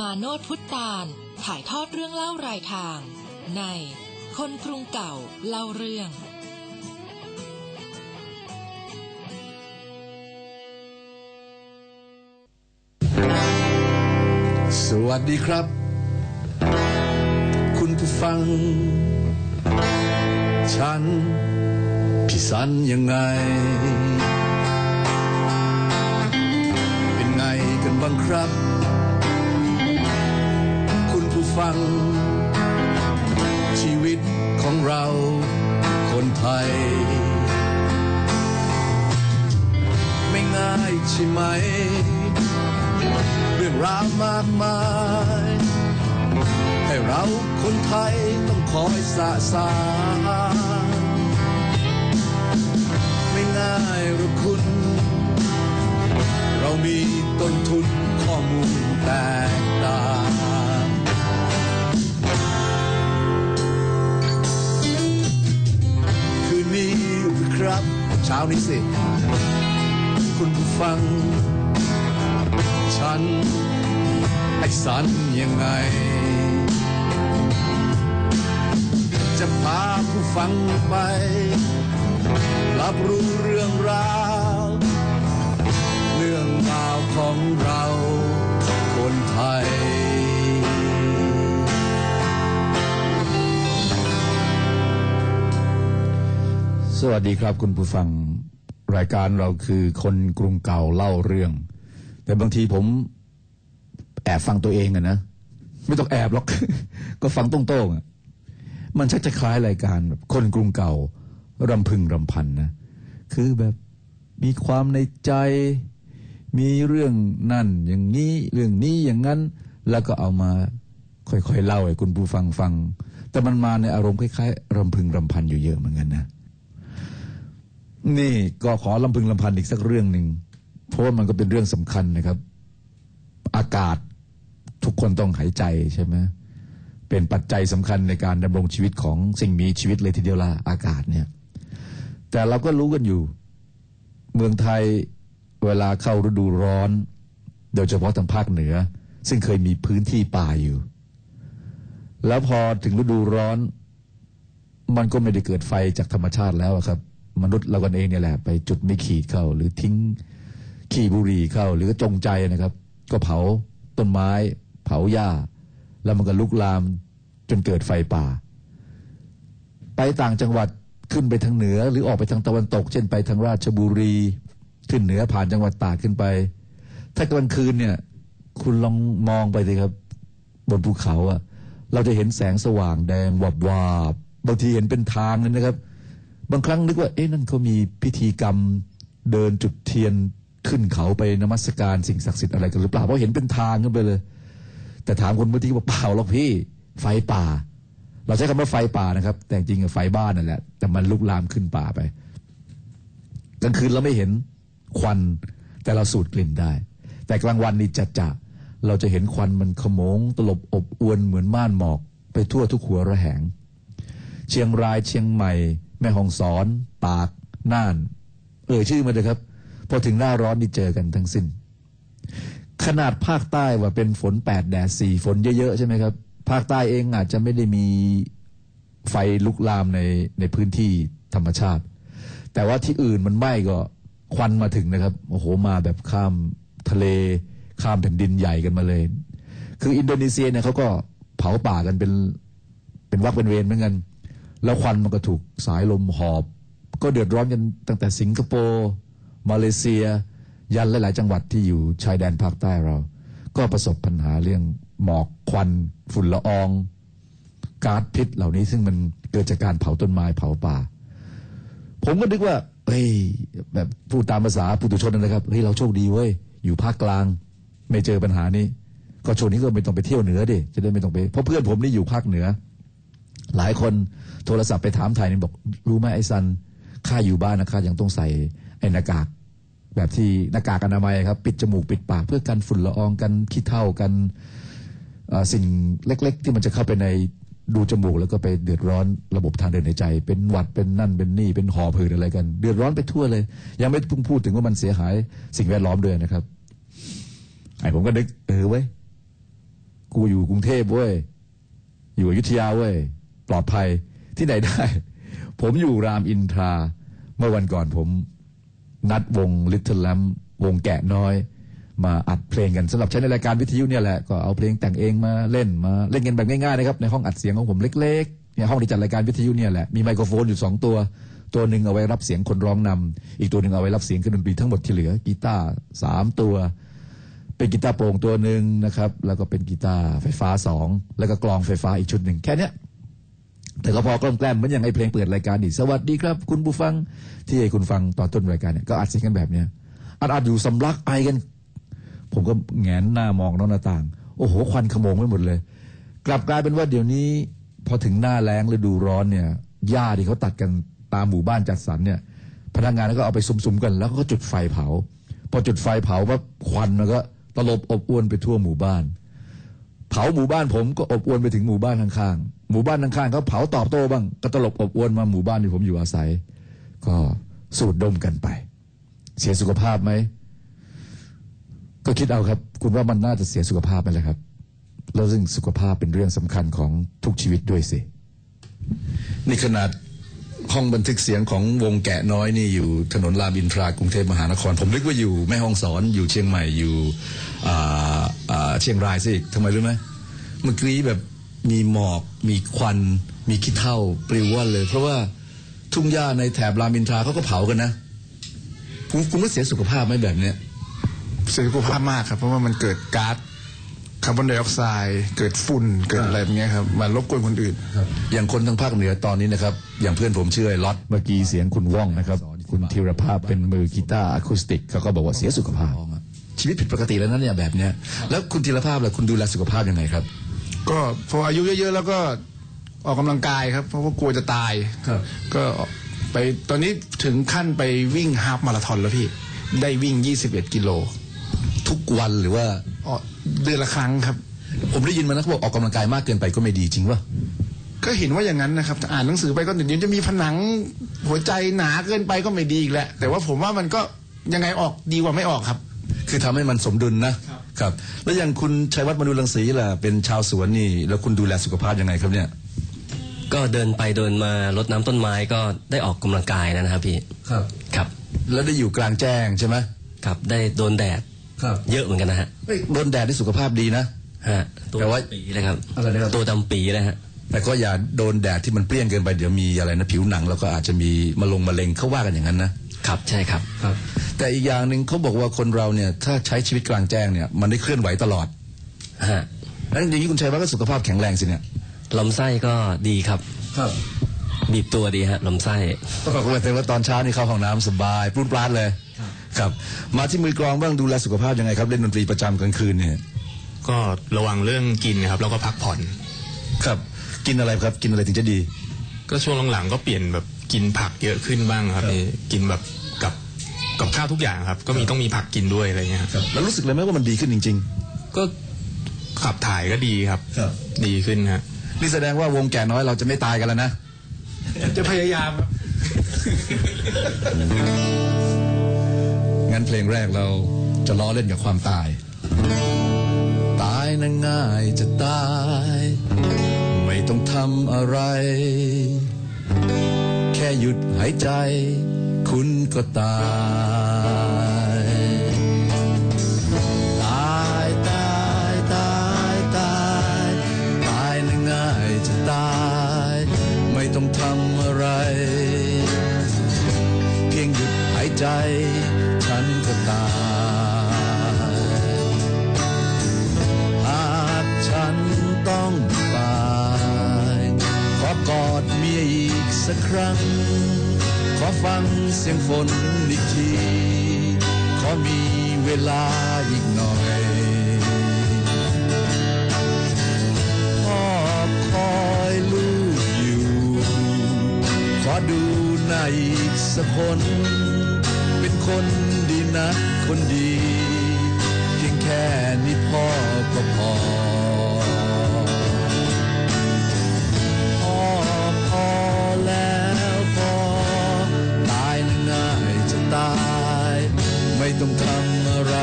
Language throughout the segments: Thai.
มาโนดพุทธตาลถ่ายทอดเรื่องเล่ารายทาง ใน คนกรุงเก่าเล่าเรื่อง สวัสดีครับ คุณผู้ฟัง ฉันพี่สันยังไง เป็นไงกันบ้างครับ ฟัง ชีวิตของเราคนไทย ไม่ง่ายใช่ไหม เรื่องราวมากมาย ให้เราคนไทยต้องคอยสะสางไม่ง่ายหรอกคุณ เรามีต้นทุนข้อมูลแต เช้านี้สิ คุณผู้ฟัง ฉัน ไอ้สันยังไง จะพาผู้ฟังไป รับรู้เรื่องราว เรื่องราวของเราคนไทย สวัสดีครับคุณผู้ฟังรายการเราคือคนกรุงเก่าเล่าเรื่อง แต่บางทีผมแอบฟังตัวเองอะนะไม่ต้องแอบหรอก ก็ฟังตรงๆอะมันชักจะคล้ายรายการแบบคนกรุงเก่ารำพึงรำพันนะคือแบบมีความในใจ มีเรื่องนั่น อย่างนี้เรื่องนี้อย่างนั้น แล้วก็เอามาค่อยๆเล่าให้คุณผู้ฟังฟัง แต่มันมาในอารมณ์คล้ายๆรำพึงรำพันอยู่เยอะเหมือนกันนะ นี่ก็ขอลำพึงลำพันอีกสักเรื่องหนึ่งเพราะว่ามันก็เป็นเรื่องสำคัญนะครับ อากาศทุกคนต้องหายใจใช่ไหมเป็นปัจจัยสำคัญในการดำรงชีวิตของสิ่งมีชีวิตเลยทีเดียวละอากาศเนี่ย แต่เราก็รู้กันอยู่ เมืองไทยเวลาเข้าฤดูร้อน โดยเฉพาะทางภาคเหนือ ซึ่งเคยมีพื้นที่ป่าอยู่ แล้วพอถึงฤดูร้อน มันก็ไม่ได้เกิดไฟจากธรรมชาติแล้วครับ มนุษย์เรากันเองเนี่ยแหละ ไปจุดไม่ขีดเข้า หรือทิ้งขี้บุหรี่เข้า หรือจงใจนะครับ ก็เผาต้นไม้ เผาหญ้า แล้วมันก็ลุกลามจนเกิดไฟป่า ไปต่างจังหวัดขึ้นไปทางเหนือ หรือออกไปทางตะวันตก เช่นไปทางราชบุรี ขึ้นเหนือผ่านจังหวัดตากขึ้นไป ถ้ากลางคืนเนี่ย คุณลองมองไปสิครับ บนภูเขาอะเราจะเห็นแสงสว่างแดงวับวาบบางทีเห็นเป็นทางเลยนะครับ บางครั้งนึกว่า เอ๊ะนั่นเขามีพิธีกรรมเดินจุดเทียนขึ้นเขาไปนมัสการสิ่งศักดิ์สิทธิ์อะไรกันหรือเปล่าเพราะเห็นเป็นทางขึ้นไปเลย แต่ถามคนบางทีว่าเปล่าหรอกพี่ ไฟป่า เราใช้คำว่าไฟป่านะครับ แต่จริงๆไฟบ้านนั่นแหละแต่มันลุกลามขึ้นป่าไปกลางคืนเราไม่เห็นควัน แต่เราสูดกลิ่นได้ แต่กลางวันนี่จัดจะเราจะเห็นควันมันขโมง ตลบอบอวนเหมือนม่านหมอก ไปทั่วทุกหัวระแหง เชียงรายเชียงใหม่ แม่ฮองสอนตาก น่าน เอ่ยชื่อมาเลยครับ พอถึงหน้าร้อนนี่เจอกันทั้งสิ้น ขนาดภาคใต้ว่าเป็นฝนแปดแดดสี่ฝนเยอะๆใช่ไหมครับ ภาคใต้เองอาจจะไม่ได้มีไฟลุกลามในในพื้นที่ธรรมชาติ แต่ว่าที่อื่นมันไหม้ก็ควันมาถึงนะครับ โอ้โห มาแบบข้ามทะเล ข้ามแผ่นดินใหญ่กันมาเลย คืออินโดนีเซียเนี่ยเขาก็เผาป่ากันเป็นเป็นวักเป็นเวรเหมือนกัน แล้วควันมันก็ถูกสายลมหอบ ก็เดือดร้อนกันตั้งแต่สิงคโปร์มาเลเซีย ยันหลาย ๆ จังหวัดที่อยู่ชายแดนภาคใต้เรา ก็ประสบปัญหาเรื่องหมอกควัน ฝุ่นละอองก๊าซพิษเหล่านี้ซึ่งมันเกิดจากการเผาต้นไม้เผาป่า ผมก็นึกว่าเฮ้ยแบบพูดตามภาษาปุถุชนนะครับเฮ้ยเราโชคดีเว้ยอยู่ภาคกลาง ไม่เจอปัญหานี้ก็ช่วงนี้ก็ไม่ต้องไปเที่ยวเหนือดิจะได้ไม่ต้องไปเพราะเพื่อนผมนี่อยู่ภาคเหนือ หลายคน โทรศัพท์ไปถามไทยนี่บอก รู้ไหมไอ้ซันข้าอยู่บ้านนะข้ายังต้องใส่ไอ้หน้ากากแบบที่หน้ากากอนามัยครับ ปิดจมูกปิดปาก เพื่อกันฝุ่นละอองกันขี้เถ้ากันสิ่งเล็ก ๆ ที่มันจะเข้าไปในดูจมูกแล้วก็ไปเดือดร้อนระบบทางเดินหายใจ เป็นหวัดเป็นนั่นเป็นนี่เป็นหอบหืดอะไรกัน เดือดร้อนไปทั่วเลย ยังไม่พิ่งพูดถึงว่ามันเสียหาย สิ่งแวดล้อมด้วยนะครับ ไอ้ผมก็นึกเออเว้ยกูอยู่กรุงเทพเว้ยอยู่อยุธยาเว้ยปลอดภัย ที่ไหนได้ ผมอยู่รามอินทราเมื่อวันก่อนผมนัดวงลิ t เ l ิลแลมวงแกะน้อย มาอัดเพลงกันสำหรับใช้ในรายการวิทยุเนี่ยแหละก็เอาเพลงแต่งเองมาเล่นมาเล่นกันแบบง่ายๆนะครับในห้องอัดเสียงของผมเล็กๆเนี่ยห้องที่จัดรายการวิทยุเนี่ยแหละมีไมโครโฟนอยู่สองตัว ตัวหนึ่งเอาไว้รับเสียงคนร้องนำอีกตัวหนึ่งเอาไว้รับเสียงเครื่องดนตรีทั้งหมดที่เหลือกีตาร์สามตัวเป็นกีตาร์โปร่งตัวหนึ่งนะครับ แล้วก็เป็นกีตาร์ไฟฟ้าสองแล้วก็กลองไฟฟ้าอีกชุดหนึ่งแค่นี้ แต่ก็พอกล้มแกล้มมือนอย่างไอเพลงเปิดรายการนี่สวัสดีครับ คุณผู้ฟังที่ให้คุณฟังตอนต้นรายการเนี่ยก็อัดเสียงกันแบบเนี้ยอัดอัดอยู่สำลักไอกัน ผมก็แงนหน้ามองนอกหน้าต่าง โอ้โหควันขโมงไปหมดเลย กลับกลายเป็นว่าเดี๋ยวนี้ พอถึงหน้าแล้งฤดูร้อนเนี่ยหญ้าที่เขาตัดกันตามหมู่บ้านจัดสรรเนี่ย พนักงานก็เอาไปซุมๆกัน แล้วก็จุดไฟเผา พอจุดไฟเผาปั๊บควันมันก็ตลบอบอวนไปทั่วหมู่บ้าน เผาหมู่บ้านผมก็อบอวนไปถึงหมู่บ้านข้างๆ หมู่บ้านข้างๆเขาเผาตอบโต้บ้างก็ตลบอบอวนมาหมู่บ้านที่ผมอยู่อาศัย ก็สูดดมกันไป เสียสุขภาพไหมก็คิดเอาครับ คุณว่ามันน่าจะเสียสุขภาพไหมล่ะครับ แล้วซึ่งสุขภาพเป็นเรื่องสำคัญของทุกชีวิตด้วยสินี่ขนาดห้องบันทึกเสียงของวงแกะน้อยนี่อยู่ถนนรามอินทรากรุงเทพมหานคร ผมนึกว่าอยู่แม่ฮ่องสอนอยู่เชียงใหม่อยู่อ่าอ่าเชียงรายสิทำไมรู้ไหมเมื่อกี้แบบ มีหมอก มีควัน มีขี้เถ้าปลิวว่อนเลย เพราะว่าทุ่งหญ้าในแถบรามอินทราเขาก็เผากันนะคุณคุณว่าเสียสุขภาพไหมแบบเนี้ยเสียสุขภาพมากครับ เพราะว่ามันเกิดก๊าซคาร์บอนไดออกไซด์เกิดฝุ่นเกิดอะไรแบบเนี้ยครับมารบกวนคนอื่นอย่างคนทางภาคเหนือตอนนี้นะครับ อย่างเพื่อนผมชื่อไอ้ล็อตเมื่อกี้เสียงคุณว่องนะครับ คุณธีรภาพเป็นมือกีตาร์อะคูสติกเขาก็บอกว่าเสียสุขภาพชีวิตผิดปกติแล้วนะเนี่ยแบบเนี้ยแล้วคุณธีรภาพล่ะคุณดูแลสุขภาพยังไงครับ ก็พออายุเยอะๆแล้วก็ออกกำลังกายครับ เพราะว่ากลัวจะตายครับ ก็ไปตอนนี้ถึงขั้นไปวิ่งฮาล์ฟมาราธอนแล้วพี่ ได้วิ่ง 21 กิโลทุกวันหรือว่าอ๋อเดือนละครั้งครับ ผมได้ยินมานะเขาบอกออกกำลังกายมากเกินไปก็ไม่ดีจริงวะก็เห็นว่าอย่างนั้นนะครับแต่อ่านหนังสือไปก็เดี๋ยวจะมีผนังหัวใจหนาเกินไปก็ไม่ดีอีกแหละแต่ว่าผมว่ามันก็ยังไงออกดีกว่าไม่ออกครับ คือทำให้มันสมดุลนะ ครับ แล้วอย่างคุณชัยวัฒน์มนุรังสีล่ะเป็นชาวสวนนี่ แล้วคุณดูแลสุขภาพยังไงครับเนี่ย ก็เดินไปเดินมารดน้ำต้นไม้ก็ได้ออกกำลังกายนะครับพี่ครับ ครับ แล้วได้อยู่กลางแจ้งใช่ไหมครับได้โดนแดดครับเยอะเหมือนกันนะฮะเฮ้ยโดนแดดได้สุขภาพดีนะ ฮะตัวแต่ว่า ดำปีเลยครับอะไรนะครับ ตัวดำปีเลยฮะ แต่ก็อย่าโดนแดดที่มันเปรี้ยงเกินไปเดี๋ยวมีอะไรนะผิวหนัง แล้วก็อาจจะมีมะลงมะเร็งเขาว่ากันอย่างนั้นนะ ครับใช่ครับครับ แต่อีกอย่างหนึ่งเขาบอกว่าคนเราเนี่ย ถ้าใช้ชีวิตกลางแจ้งเนี่ยมันได้เคลื่อนไหวตลอดฮะแล้วอย่างนี้คุณชัยวัฒน์ก็สุขภาพแข็งแรงสิเนี่ยลำไส้ก็ดีครับ ครับบีบตัวดีฮะลำไส้ก็บอกว่าแต่ว่าตอนเช้านี่เข้าห้องน้ำสบายปลุ้นปลาดเลย ครับ มาที่มือกลองบ้างดูแลสุขภาพยังไงครับเล่นดนตรีประจำกลางคืนเนี่ยก็ระวังเรื่องกินนะครับแล้วก็พักผ่อน ครับ กินอะไรครับ กินอะไรถึงจะดี ก็ช่วงหลังๆก็เปลี่ยนแบบ กินผักเยอะขึ้นบ้างครับพี่กินแบบกับกับข้าวทุกอย่างครับ ก็มีต้องมีผักกินด้วยอะไรเงี้ยครับ แล้วรู้สึกเลยไหมว่ามันดีขึ้นจริงก็ขับถ่ายก็ดีครับครับดีขึ้นฮะๆนี่แสดงว่าวงแก่น้อยเราจะไม่ตายกันแล้วนะ จะพยายามครับงั้นเพลงแรกเราจะล้อเล่นกับความตาย ตายน่ะง่ายจะตาย ไม่ต้องทำอะไรแค่หยุดหายใจ คุณก็ตายตายตายตายตายตายน่ะง่ายจะตาย ไม่ต้องทำอะไร เพียงหยุดหายใจ ฉันก็ตายหากฉันต้อง สักครั้ง ขอฟังเสียงฝนอีกที ขอมีเวลาอีกหน่อยพ่อคอยลูกอยู่ ขอดูหน้าอีกสักคน เป็นคนดีนะคนดี เพียงแค่นี้พ่อก็พอพ่อ ไม่ต้องทำอะไร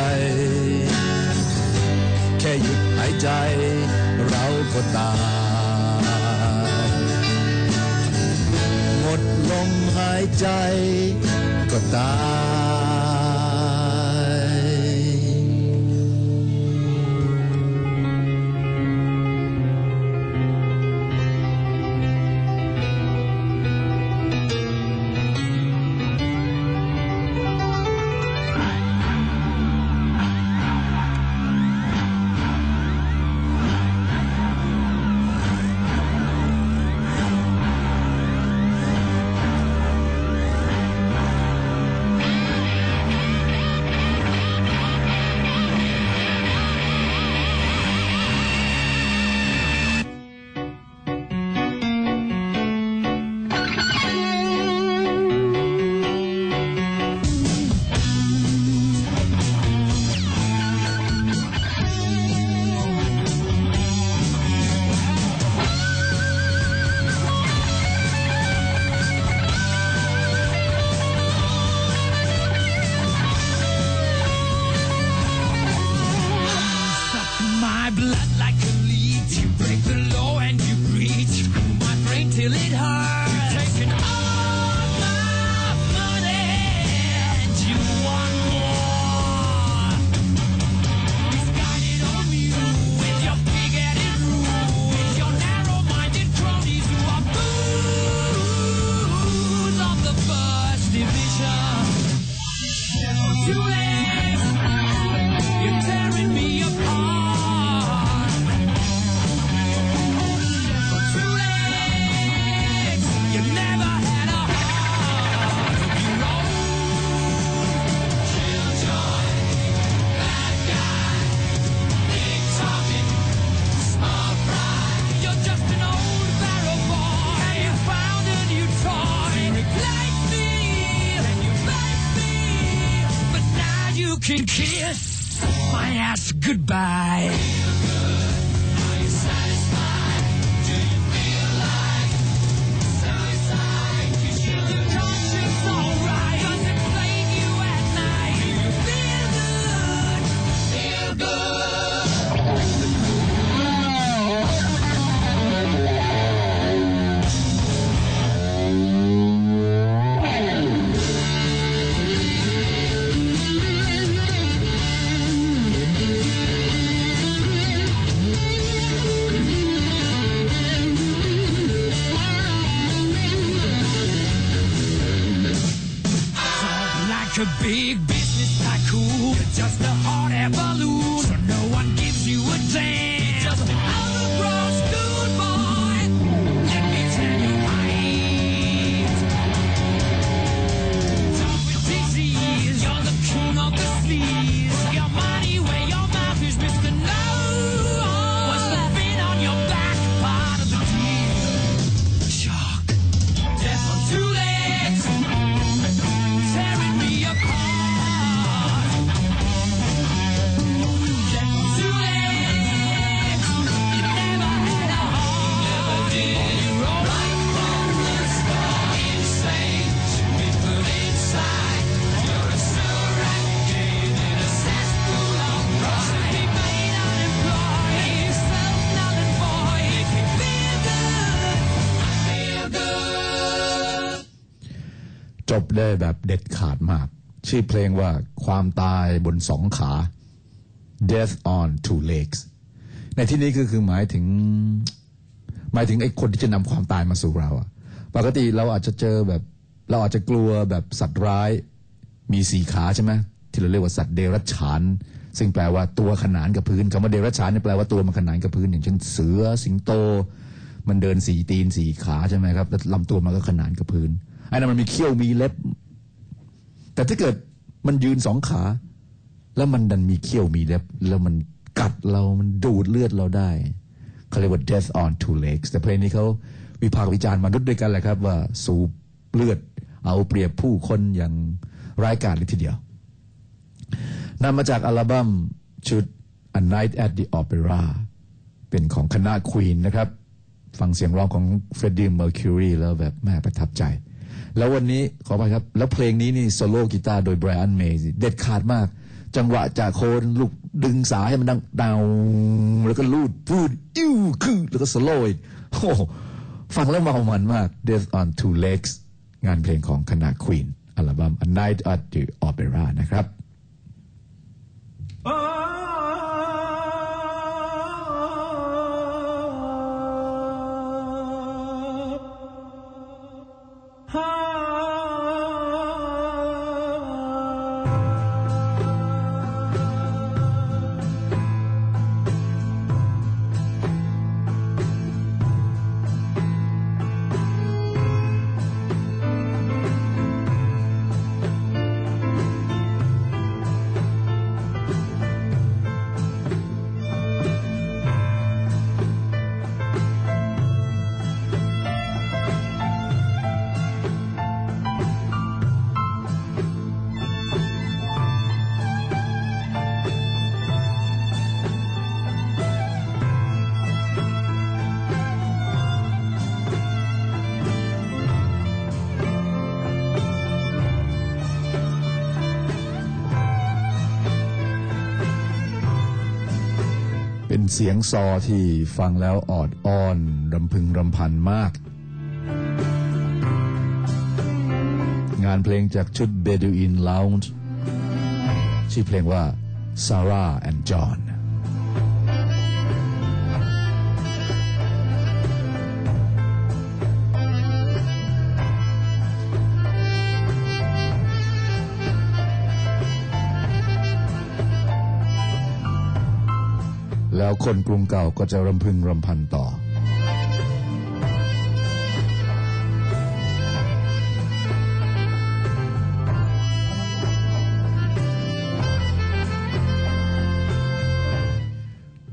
แค่หยุดหายใจเราก็ตายหมดลมหายใจก็ตาย ชื่อเพลงว่าความตายบนสองขา Death on two legs ในที่นี้ก็คือหมายถึง หมายถึงไอ้คนที่จะนำความตายมาสู่เราอะปกติเราอาจจะเจอแบบ เราอาจจะกลัวแบบสัตว์ร้าย มีสี่ขาใช่ไหมที่เราเรียกว่าสัตว์เดรัจฉาน ซึ่งแปลว่าตัวขนานกับพื้นคำว่าเดรัจฉานเนี่ยแปลว่าตัวมันขนานกับพื้น อย่างเช่นเสือสิงโต มันเดินสี่ตีนสี่ขาใช่ไหมครับแล้วลำตัวมันก็ขนานกับพื้นไอ้นั่นมันมีเขี้ยวมีเล็บ แต่ถ้าเกิดมันยืนสองขา แล้วมันดันมีเขี้ยวมีเล็บ แล้วมันกัดเรามันดูดเลือดเราได้เขาเรียกว่า death on two legs แต่เพลงนี้เขาวิพากษ์วิจารณ์มนุษย์ด้วยกันแหละครับ ว่าสูบเลือดเอาเปรียบผู้คนอย่างร้ายกาจเลยทีเดียวนำมาจากอัลบั้มชุด A Night at the Opera เป็นของคณะควีนนะครับ ฟังเสียงร้องของเฟรดดี้เมอร์คิวรีแล้วแบบแม่ประทับใจ แล้ววันนี้ขอไปครับ แล้วเพลงนี้นี่โซโล่กีตาร์โดยไบรอันเมย์เด็ดขาดมาก จังหวะจากโคนลูกดึงสายให้มันดังดาวแล้วก็ลูดพูดอิ้วคือแล้วก็สโลยโอ้ฟังแล้วเมามันมาก Death on Two Legs งานเพลงของคณะ Queen อัลบั้ม A Night at the Opera นะครับเเสียงซอที่ฟังแล้วออดอ้อนรำพึงรำพันมาก งานเพลงจากชุด Bedouin Lounge ชื่อเพลงว่า Sarah and John แล้วคนกรุงเก่าก็จะรำพึงรำพันต่อ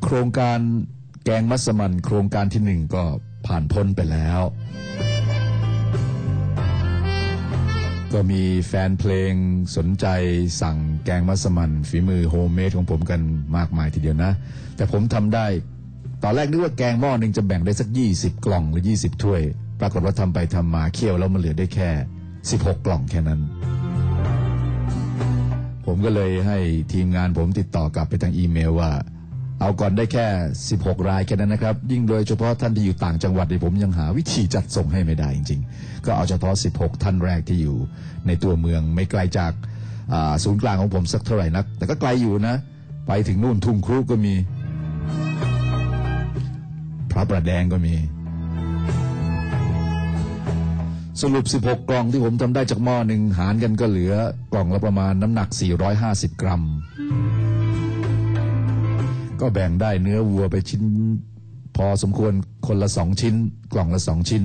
โครงการแกงมัสมันโครงการที่หนึ่งก็ผ่านพ้นไปแล้ว ก็มีแฟนเพลงสนใจสั่ง แกงมัสมั่นฝีมือ homemade ของผมกันมากมายทีเดียวนะ แต่ผมทำได้ ตอนแรกนึกว่าแกงหม้อหนึ่งจะแบ่งได้สัก 20 กล่องหรือ 20 ถ้วย ปรากฏว่าทำไปทำมาเคี่ยวแล้วมันเหลือได้แค่ 16 กล่องแค่นั้น ผมก็เลยให้ทีมงานผมติดต่อกลับไปทางอีเมลว่าเอาก่อนได้แค่ 16 รายแค่นั้นนะครับ ยิ่งโดยเฉพาะท่านที่อยู่ต่างจังหวัดเนี่ยผมยังหาวิธีจัดส่งให้ไม่ได้จริง ๆ ก็เอาเฉพาะ 16 ท่านแรกที่อยู่ ในตัวเมืองไม่ไกลจาก ศูนย์กลางของผมสักเท่าไหร่นัก แต่ก็ไกลอยู่นะ ไปถึงนู่นทุ่งครุก็มี พระประแดงก็มี สรุป 16 กล่องที่ผมทำได้จากหม้อหนึ่งหารกันก็เหลือกล่องละประมาณน้ำหนัก 450 กรัม ก็แบ่งได้เนื้อวัวไปชิ้น พอสมควรคนละสองชิ้น กล่องละสองชิ้น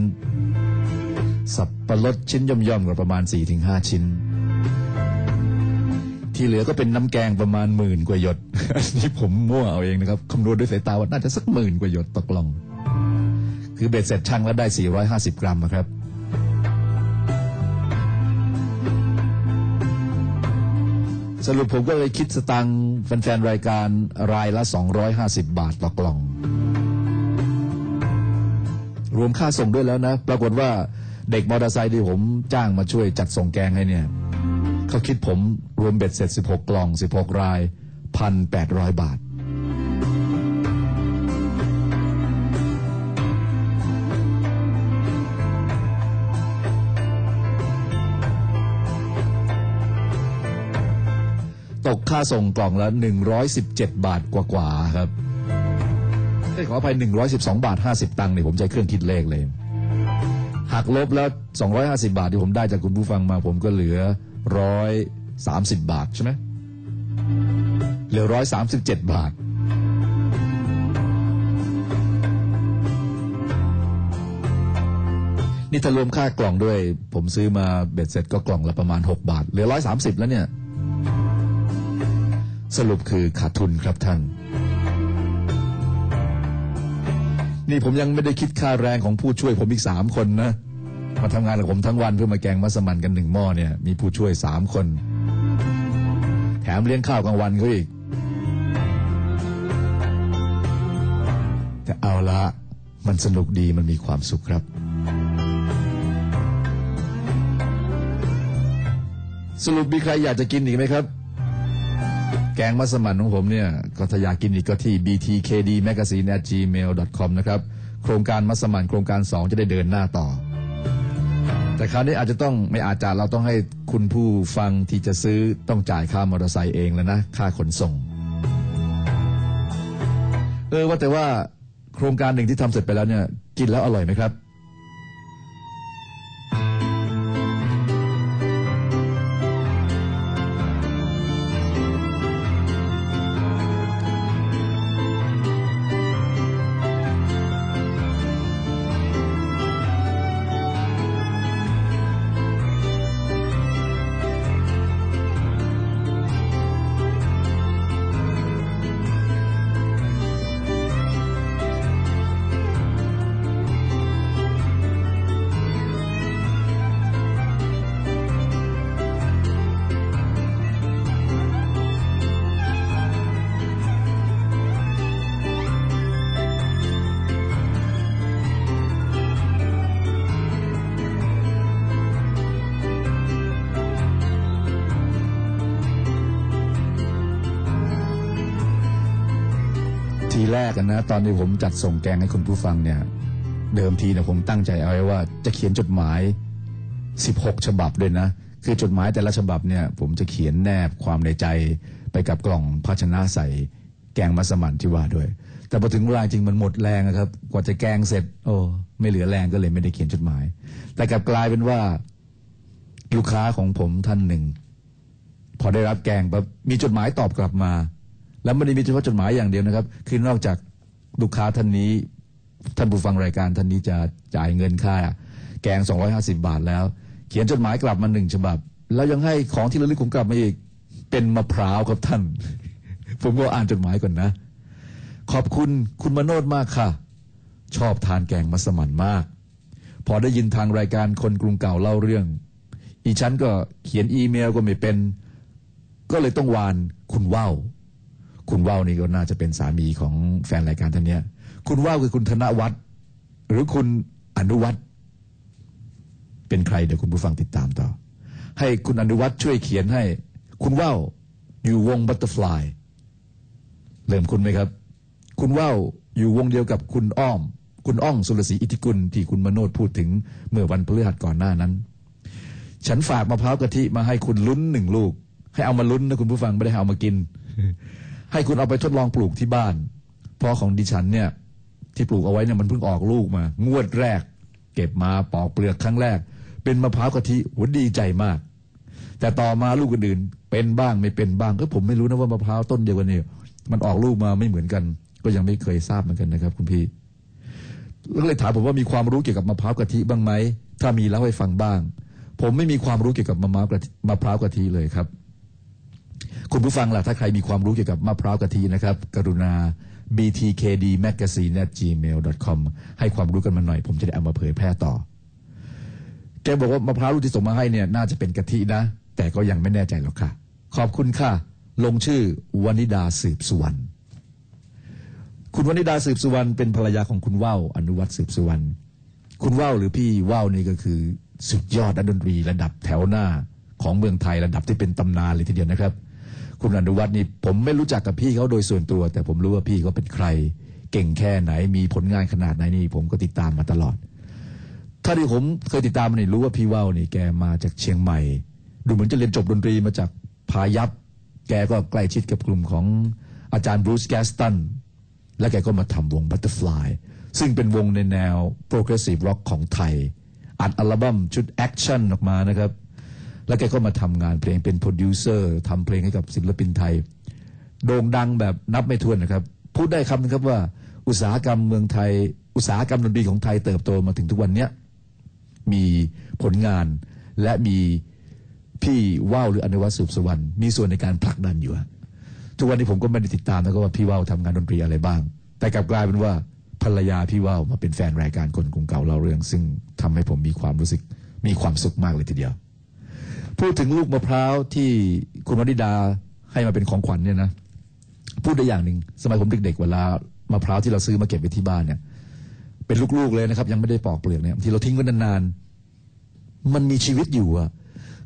สับปะรดชิ้นย่อมๆกว่ประมาณ 4-5 ชิ้น ที่เหลือก็เป็นน้ำแกงประมาณหมื่นกว่าหยดอันนี้ผมมั่วเอาเองนะครับคำนวณด้วยสายตาว่าน่าจะสักหมื่นกว่าหยดตกลง คือเบ็ดเสร็จช่างแล้วได้ 450 กรัมอะครับสรุปผมก็เลยคิดสตังแฟนๆ รายการรายละ 250 บาทต่อกล่อง รวมค่าส่งด้วยแล้วนะ ปรากฏว่าเด็กมอเตอร์ไซค์ที่ผมจ้างมาช่วยจัดส่งแกงให้เนี่ย เขาคิดผมรวมเบ็ดเสร็จ 16 กล่อง 16 ราย 1,800 บาท ตกค่าส่งกล่องละ 117 บาทกว่าๆครับเอ้ขออภัย 112 บาท 50 ตังค์เนี่ยผมใช้เครื่องคิดเลขเลยหักลบแล้ว 250 บาทที่ผมได้จากคุณผู้ฟังมาผมก็เหลือ 130บบาทใช่ไหมเหลือ137บเจ็ดบาท นี่ถ้ารวมค่ากล่องด้วย ผมซื้อมาเบ็ดเสร็จก็กล่องละประมาณ6บาท เหลือ130แล้วเนี่ย สรุปคือขาดทุนครับท่านนี่ผมยังไม่ได้คิดค่าแรงของผู้ช่วยผมอีกสามคนนะ มาทำงานกับผมทั้งวันเพื่อมาแกงมัสมั่นกันหนึ่งหม้อเนี่ย มีผู้ช่วยสามคน แถมเลี้ยงข้าวกลางวันเขาอีกแต่เอาละมันสนุกดีมันมีความสุขครับ สรุปมีใครอยากจะกินอีกไหมครับ แกงมัสมั่นของผมเนี่ย ก็ถ้าอยากกินอีกก็ที่ btkdmagazine@gmail.com นะครับ โครงการมัสมั่นโครงการ 2 จะได้เดินหน้าต่อ แต่คราวนี้อาจจะต้องไม่อาจจะเราต้องให้คุณผู้ฟังที่จะซื้อต้องจ่ายค่ามอเตอร์ไซค์เองแล้วนะ ค่าขนส่ง เออว่าแต่ว่าโครงการหนึ่งที่ทำเสร็จไปแล้วเนี่ย กินแล้วอร่อยไหมครับ กันนะ ตอนที่ผมจัดส่งแกงให้คุณผู้ฟังเนี่ย เดิมทีเนี่ยผมตั้งใจเอาไว้ว่า จะเขียนจดหมาย 16 ฉบับด้วยนะ คือจดหมายแต่ละฉบับเนี่ย ผมจะเขียนแนบความในใจไปกับกล่องภาชนะใส่แกงมัสมั่นที่ว่าด้วย แต่พอถึงเวลาจริงมันหมดแรงอะครับ กว่าจะแกงเสร็จ โอ้ไม่เหลือแรงก็เลยไม่ได้เขียนจดหมาย แต่กลับกลายเป็นว่าลูกค้าของผมท่านหนึ่ง พอได้รับแกงปั๊บมีจดหมายตอบกลับมา แล้วไม่ได้มีเฉพาะจดหมายอย่างเดียวนะครับ คือนอกจากลูกค้าท่านนี้ ท่านผู้ฟังรายการท่านนี้จะจ่ายเงินค่า แกง 250 บาทแล้ว เขียนจดหมายกลับมาหนึ่งฉบับ แล้วยังให้ของที่ระลึกผมกลับมาอีก เป็นมะพร้าวครับท่าน ผมก็อ่านจดหมายก่อนนะ ขอบคุณคุณมโนดมากค่ะ ชอบทานแกงมัสมั่นมาก พอได้ยินทางรายการคนกรุงเก่าเล่าเรื่อง อีฉันก็เขียนอีเมลก็ไม่เป็น ก็เลยต้องวานคุณว่าว คุณว่าวนี่ก็น่าจะเป็นสามีของแฟนรายการท่านเนี้ย คุณว่าวคือคุณธนวัฒน์หรือคุณอนุวัฒน์เป็นใครเดี๋ยวคุณผู้ฟังติดตามต่อ ให้คุณอนุวัฒน์ช่วยเขียนให้ คุณว่าวอยู่วง Butterfly เริ่มคุ้นไหมครับ คุณว่าวอยู่วงเดียวกับคุณอ้อม คุณอ้องสุรสีห์อิทธิกุลที่คุณมโนดพูดถึงเมื่อวันพฤหัสก่อนหน้านั้น ฉันฝากมะพร้าวกะทิมาให้คุณลุ้นหนึ่งลูก ให้เอามาลุ้นนะคุณผู้ฟังไม่ได้เอามากิน ให้คุณเอาไปทดลองปลูกที่บ้าน เพราะของดิฉันเนี่ย ที่ปลูกเอาไว้เนี่ยมันเพิ่งออกลูกมา งวดแรก เก็บมาปอกเปลือกครั้งแรก เป็นมะพร้าวกะทิโหดีใจมาก แต่ต่อมาลูกอื่นๆเป็นบ้างไม่เป็นบ้างก็ผมไม่รู้นะว่ามะพร้าวต้นเดียวกันเนี่ยมันออกลูกมาไม่เหมือนกัน ก็ยังไม่เคยทราบเหมือนกันนะครับ คุณพี่แล้วเลยถามผมว่ามีความรู้เกี่ยวกับมะพร้าวกะทิบ้างไหมถ้ามีเล่าให้ฟังบ้าง ผมไม่มีความรู้เกี่ยวกับมะพร้าวกะทิเลยครับ คุณผู้ฟังล่ะถ้าใครมีความรู้เกี่ยวกับมะพร้าวกะทินะครับ กรุณา btkdmagazine@gmail.com ให้ความรู้กันมาหน่อย ผมจะได้เอามาเผยแพร่ต่อ แกบอกว่ามะพร้าวลูกที่ส่งมาให้เนี่ยน่าจะเป็นกะทินะ แต่ก็ยังไม่แน่ใจหรอกค่ะ ขอบคุณค่ะ ลงชื่อวนิดาสืบสุวรรณคุณวนิดาสืบสุวรรณเป็นภรรยาของคุณว่าวอนุวัฒน์สืบสุวรรณคุณว่าวหรือพี่ว่าวนี่ก็คือ สุดยอดนักดนตรีระดับแถวหน้าของเมืองไทยระดับที่เป็นตำนานเลยทีเดียวนะครับ คุณอนุวัฒน์นี่ผมไม่รู้จักกับพี่เขาโดยส่วนตัว แต่ผมรู้ว่าพี่เขาเป็นใคร เก่งแค่ไหนมีผลงานขนาดไหนนี่ผมก็ติดตามมาตลอด ถ้าที่ผมเคยติดตามมานี่รู้ว่าพี่ว่าวนี่แกมาจากเชียงใหม่ ดูเหมือนจะเรียนจบดนตรีมาจากพายัพแกก็ใกล้ชิดกับกลุ่มของอาจารย์บรูซแกสตันและแกก็มาทำวง Butterfly ซึ่งเป็นวงในแนว Progressive Rock ของไทย อัดอัลบั้มชุด Action ออกมานะครับ แล้วแกก็มาทำงานเพลงเป็นโปรดิวเซอร์ทำเพลงให้กับศิลปินไทย โด่งดังแบบนับไม่ถ้วนนะครับ พูดได้คำนึงครับว่า อุตสาหกรรมเมืองไทย อุตสาหกรรมดนตรีของไทยเติบโตมาถึงทุกวันนี้มีผลงานและมีพี่ว่าวหรืออนุวัฒน์สืบสวรรณมีส่วนในการผลักดันอยู่ทุกวันนี้ผมก็ไม่ได้ติดตามนะครับว่าพี่ว่าวทำงานดนตรีอะไรบ้าง แต่กลับกลายเป็นว่าภรรยาพี่ว่าวมาเป็นแฟนรายการคนกรุงเก่าเล่าเรื่อง ซึ่งทำให้ผมมีความรู้สึกมีความสุขมากเลยทีเดียว พูดถึงลูกมะพร้าวที่คุณวนิดาให้มาเป็นของขวัญเนี่ยนะพูดได้อย่างหนึ่งสมัยผมเด็กๆเวลามะพร้าวที่เราซื้อมาเก็บไว้ที่บ้านเนี่ย เป็นลูกๆเลยนะครับ ยังไม่ได้ปอกเปลือกเนี่ยที่เราทิ้งไว้นานๆมันมีชีวิตอยู่อะ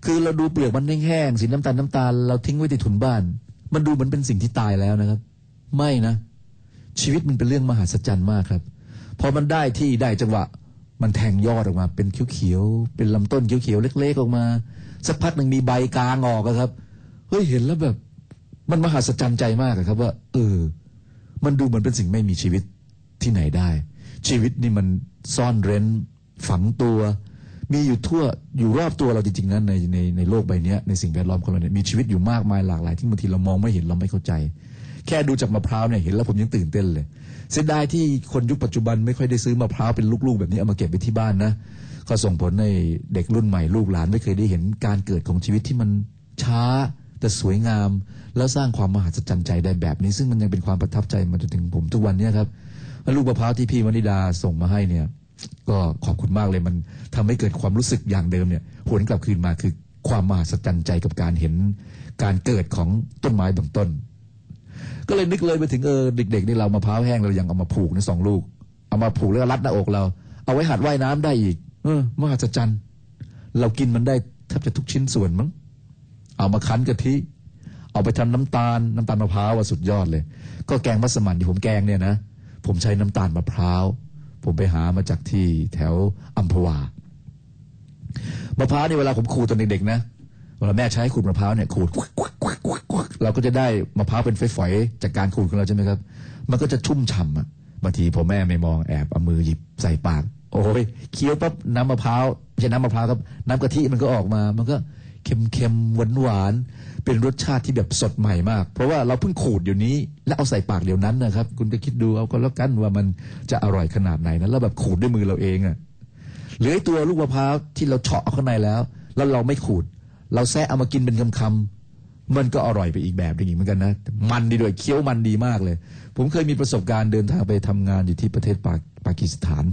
คือเราดูเปลือกมันแห้งๆสีน้ำตาลน้ำตาลเราทิ้งไว้ที่ถุนบ้าน มันดูเหมือนเป็นสิ่งที่ตายแล้วนะครับ ไม่นะ ชีวิตมันเป็นเรื่องมหัศจรรย์มากครับพอมันได้ที่ได้จังหวะ มันแทงยอดออกมา เป็นเขียวๆเป็นลำต้นเขียวๆเล็ก ๆออกมา สักพักหนึ่งมีใบกลางออกอะครับ เฮ้ยเห็นแล้วแบบ มันมหัศจรรย์ใจมากอะครับ ว่า เออ มันดูเหมือนเป็นสิ่งไม่มีชีวิตที่ไหนได้ ชีวิตนี่มันซ่อนเร้น ฝังตัว มีอยู่ทั่วอยู่รอบตัวเราจริงๆนะในในในโลกใบนี้ในสิ่งแวดล้อมของเราเนี่ยมีชีวิตอยู่มากมายหลากหลายที่บางทีเรามองไม่เห็นเราไม่เข้าใจ แค่ดูจากมะพร้าวเนี่ยเห็นแล้วผมยังตื่นเต้นเลยเสียดายที่คนยุคปัจจุบันไม่ค่อยได้ซื้อมะพร้าวเป็นลูกๆแบบนี้เอามาเก็บไว้ที่บ้านนะ ก็ส่งผลในเด็กรุ่นใหม่ลูกหลานไม่เคยได้เห็นการเกิดของชีวิตที่มันช้าแต่สวยงาม แล้วสร้างความมหัศจรรย์ใจได้แบบนี้ ซึ่งมันยังเป็นความประทับใจมาจนถึงผมทุกวันนี้ครับลูกมะพร้าวที่พี่วนิดาส่งมาให้เนี่ย ก็ขอบคุณมากเลยมันทำให้เกิดความรู้สึกอย่างเดิมเนี่ยหวนกลับคืนมาคือความมหัศจรรย์ใจกับการเห็นการเกิดของต้นไม้บางต้น ก็เลยนึกเลยไปถึงเออเด็กๆนี่เรามะพร้าวแห้งเรายังเอามาผูกในสองลูก เอามาผูกแล้วรัดหน้าอกเรา เอาไว้หัดว่ายน้ำได้อีก เออมหัศจรรย์เรากินมันได้แทบจะทุกชิ้นส่วนมั้งเอามาคั้นกะทิ เอาไปทำน้ำตาล น้ำตาลมะพร้าวว่าสุดยอดเลย ก็แกงมัสมั่นที่ผมแกงเนี่ยนะผมใช้น้ำตาลมะพร้าวผมไปหามาจากที่แถวอัมพวามะพร้าวนี่เวลาผมขูดตอนเด็กๆนะเวลาแม่ใช้ขูดมะพร้าวเนี่ยขูดเราก็จะได้มะพร้าวเป็นฝอยๆจากการขูดของเราใช่ไหมครับ มันก็จะชุ่มฉ่ำอะบางทีพอแม่ไม่มองแอบเอามือหยิบใส่ปาก โอ้ยเคี้ยวปั๊บน้ำมะพร้าวไม่ใช่น้ำมะพร้าวครับ น้ำกะทิมันก็ออกมา มันก็เค็มๆหวานๆเป็นรสชาติที่แบบสดใหม่มาก เพราะว่าเราเพิ่งขูดอยู่นี้ แล้วเอาใส่ปากเดี๋ยวนั้นนะครับ คุณก็คิดดูเอาก็แล้วกันว่ามันจะอร่อยขนาดไหนนะแล้วแบบขูดด้วยมือเราเองอะหรือไอตัวลูกมะพร้าวที่เราเฉาะเข้างในแล้ว แล้วเราไม่ขูด เราแซะเอามากินเป็นคำๆมันก็อร่อยไปอีกแบบหนึงอีกเหมือนกันนะ มันดีด้วยเคี้ยวมันดีมากเลย ผมเคยมีประสบการณ์เดินทางไปทำงานอยู่ที่ประเทศปาปากีสถาน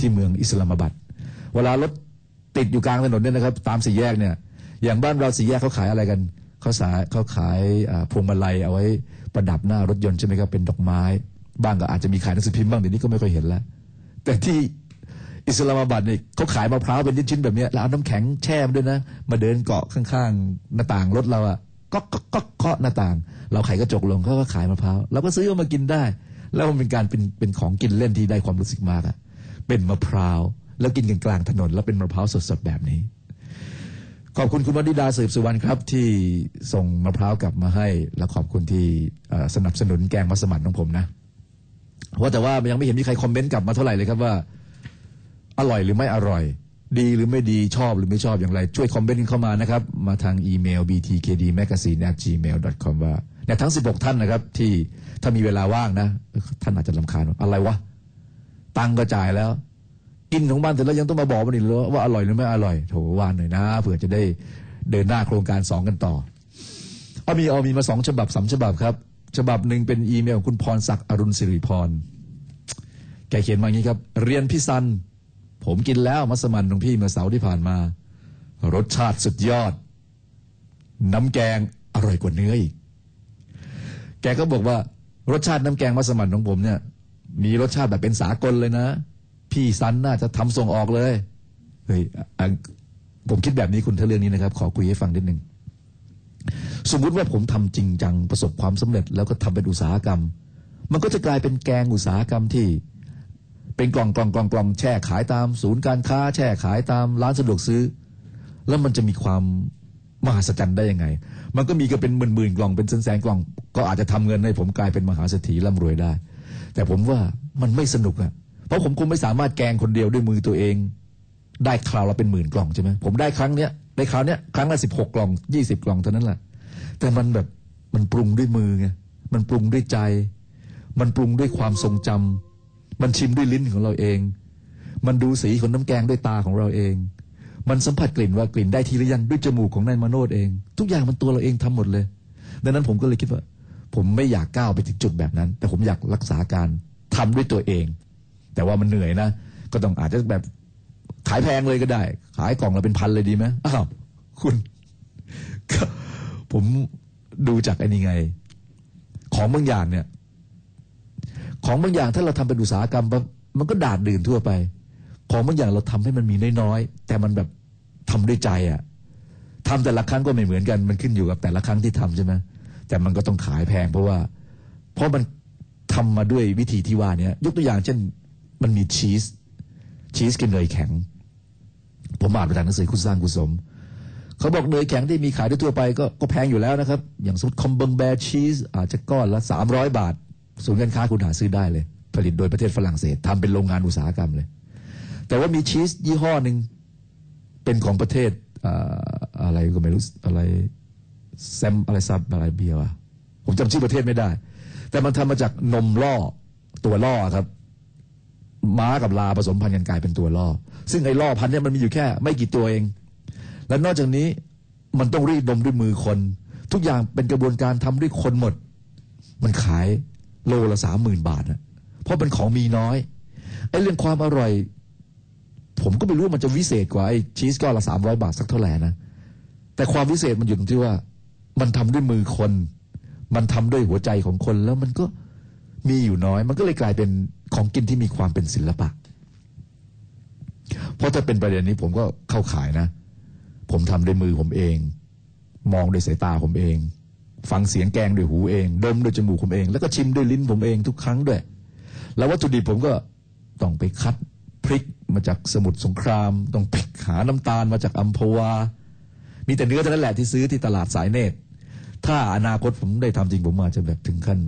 ที่เมืองอิสลามบัดเวลารถติดอยู่กลางถนนเนี่ยนะครับ ตามสี่แยกเนี่ย อย่างบ้านเราสี่แยกเขาขายอะไรกันเขาสายเขาขายพวงมาลัยเอาไว้ประดับหน้ารถยนต์ใช่ไหมครับเป็นดอกไม้ บ้างก็อาจจะมีขายหนังสือพิมพ์บ้างเดี๋ยวนี้ก็ไม่ค่อยเห็นแล้ว แต่ที่อิสลามบัดเนี่ยเขาขายมะพร้าวเป็นชิ้นๆแบบนี้แล้วเอาน้ำแข็งแช่มด้วยนะ มาเดินเกาะข้างๆหน้าต่างรถเราอะก็ก็ก็เคาะหน้าต่าง เราไขกระจกลงเขาก็ขายมะพร้าวเราก็ซื้อเอามากินได้ แล้วมันเป็นการเป็นเป็นของกินเล่นที่ได้ความรู้สึกมากอะ เป็นมะพร้าว แล้วกินกันกลางถนน แล้วเป็นมะพร้าวสดๆแบบนี้ ขอบคุณคุณวนิดาสืบสุวรรณครับ ที่ส่งมะพร้าวกลับมาให้ และขอบคุณที่สนับสนุนแกงมัสมั่นของผมนะว่าแต่ว่ายังไม่เห็นมีใครคอมเมนต์กลับมาเท่าไหร่เลยครับว่า อร่อยหรือไม่อร่อย ดีหรือไม่ดีชอบหรือไม่ชอบอย่างไร ช่วยคอมเมนต์เข้ามานะครับ มาทางอีเมล btkdmagazine@gmail.com ว่าเนี่ยทั้ง 16 ท่านนะครับ ที่ถ้ามีเวลาว่างนะ ท่านอาจจะลำคาญว่าอะไรวะ ตังก็จ่ายแล้ว กินของบ้านเสร็จแล้วยังต้องมาบอกมันอีกเหรอว่าอร่อยหรือไม่อร่อยโถวานหน่อยนะเผื่อจะได้เดินหน้าโครงการสองกันต่อเอามีเอามีมาสองฉบับสามฉบับครับ ฉบับหนึ่งเป็นอีเมลของคุณพรศักดิ์อรุณสิริพรแกเขียนมาอย่างนี้ครับ เรียนพี่ซัน ผมกินแล้วมัสมั่นของพี่เมื่อเสาร์ที่ผ่านมา รสชาติสุดยอด น้ำแกงอร่อยกว่าเนื้ออีกแกก็บอกว่ารสชาติน้ำแกงมัสมั่นของผมเนี่ย มีรสชาติแบบเป็นสากลเลยนะ พี่ซันน่าจะทำส่งออกเลยเฮ้ยผมคิดแบบนี้คุณถ้าเรื่องนี้นะครับ ขอคุยให้ฟังนิดนึงสมมุติว่าผมทำจริงจังประสบความสำเร็จ แล้วก็ทำเป็นอุตสาหกรรม มันก็จะกลายเป็นแกงอุตสาหกรรมที่ เป็นกล่องกล่องกล่องกล่องแช่ขายตาม ศูนย์การค้า แช่ขายตามร้านสะดวกซื้อ แล้วมันจะมีความมหัศจรรย์ได้ยังไง มันก็มีก็เป็นหมื่นหมื่นๆกล่องเป็นแสนแสนๆกล่อง ก็อาจจะทำเงินให้ผมกลายเป็นมหาเศรษฐีร่ำรวยได้ แต่ผมว่ามันไม่สนุกอะเพราะผมคงไม่สามารถแกงคนเดียวด้วยมือตัวเอง ได้คราวละเป็นหมื่นกล่องใช่ไหมผมได้ครั้งเนี้ยได้คราวเนี้ยครั้งละสิบหกกล่องยี่สิบกล่องเท่านั้นแหละแต่มันแบบมันปรุงด้วยมือไงมันปรุงด้วยใจ มันปรุงด้วยความทรงจำมันชิมด้วยลิ้นของเราเอง มันดูสีของน้ำแกงด้วยตาของเราเอง มันสัมผัสกลิ่นว่ากลิ่นได้ทีหรือยังด้วยจมูกของนายมโนดเอง ทุกอย่างมันตัวเราเองทำหมดเลย ดังนั้นผมก็เลยคิดว่า ผมไม่อยากก้าวไปถึงจุดแบบนั้น แต่ผมอยากรักษาการทำด้วยตัวเอง แต่ว่ามันเหนื่อยนะ ก็ต้องอาจจะแบบขายแพงเลยก็ได้ ขายกล่องละเป็นพันเลยดีไหมอ้าวคุณผมดูจากไอ้นี่ไง ของบางอย่างเนี่ย ของบางอย่างถ้าเราทำเป็นอุตสาหกรรม มันก็ดาดดื่นทั่วไป ของบางอย่างเราทำให้มันมีน้อยๆแต่มันแบบทำด้วยใจอะ่ะทำแต่ละครั้งก็ไม่เหมือนกัน มันขึ้นอยู่กับแต่ละครั้งที่ทำใช่ไหม แต่มันก็ต้องขายแพง เพราะว่า เพราะมันทำมาด้วยวิธีที่ว่าเนี้ยยกตัวอย่างเช่น มันมีชีส ชีสกับเนยแข็ง ผมอ่านมาจากหนังสือคุณสร้างกุศลเขาบอกเนยแข็งที่มีขายด้ทั่วไปก็ก็แพงอยู่แล้วนะครับ อย่างสมมติคอมเบิงแบร์ชีสอาจจะก้อนละสามร้อยบาทศูนย์การค้าคุณหาซื้อได้เลย ผลิตโดยประเทศฝรั่งเศสทำเป็นโรงงานอุตสาหกรรมเลย แต่ว่ามีชีสยี่ห้อหนึ่งเป็นของประเทศออะไรก็ไม่รู้อะไร แซมอะไรซับอะไรเบียร์วะผมจำชื่อประเทศไม่ได้ แต่มันทำมาจากนมล่อตัวล่อครับ ม้ากับลาผสมพันธุ์กันกลายเป็นตัวล่อ ซึ่งไอ้ล่อพันธุ์เนี่ยมันมีอยู่แค่ ไม่กี่ตัวเอง และนอกจากนี้มันต้องรีดนมด้วยมือคน ทุกอย่างเป็นกระบวนการทำด้วยคนหมด มันขายโลละสามหมื่นบาทนะเพราะเป็นของมีน้อยไอ้เรื่องความอร่อย ผมก็ไม่รู้มันจะวิเศษกว่าไอ้ชีสก้อนละสามร้อยบาทสักเท่าไหร่นะแต่ความวิเศษมันอยู่ตรงที่ว่า มันทำด้วยมือคน มันทำด้วยหัวใจของคนแล้วมันก็มีอยู่น้อย มันก็เลยกลายเป็นของกินที่มีความเป็นศิลปะ เพราะถ้าเป็นประเด็นนี้ผมก็เข้าขายนะ ผมทำด้วยมือผมเอง มองด้วยสายตาผมเอง ฟังเสียงแกงด้วยหูเองดมด้วยจมูกผมเอง แล้วก็ชิมด้วยลิ้นผมเองทุกครั้งด้วย แล้ววัตถุดิบผมก็ต้องไปคัดพริกมาจากสมุทรสงคราม ต้องไปหาน้ำตาลมาจากอัมพวา มีแต่เนื้อเท่านั้นแหละที่ซื้อที่ตลาดสายเนตร ถ้าอนาคตผมได้ทำจริงผมอาจจะแบบถึงขั้น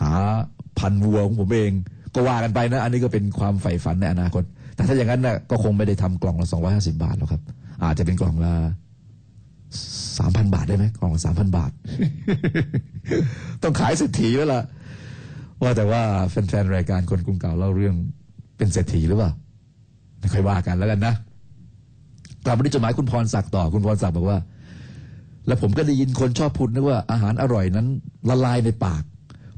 หาพันวัวของผมเอง ก็ว่ากันไปนะ อันนี้ก็เป็นความใฝ่ฝันในอนาคต แต่ถ้าอย่างนั้นนะก็คงไม่ได้ทำกล่องละ250บาทหรอกครับ อาจจะเป็นกล่องละสามพันบาทได้ไหมกล่องละสามพันบาท ต้องขายเศรษฐีแล้วล่ะ ว่าแต่ว่าแฟนๆรายการคนกรุงเก่าเล่าเรื่องเป็นเศรษฐีหรือเปล่าไม่ค่อยว่ากันแล้วกันนะกลับมาที่จดหมายคุณพรศักดิ์ต่อคุณพรศักดิ์บอกว่า แล้วผมก็ได้ยินคนชอบพูดนะว่าอาหารอร่อยนั้นละลายในปาก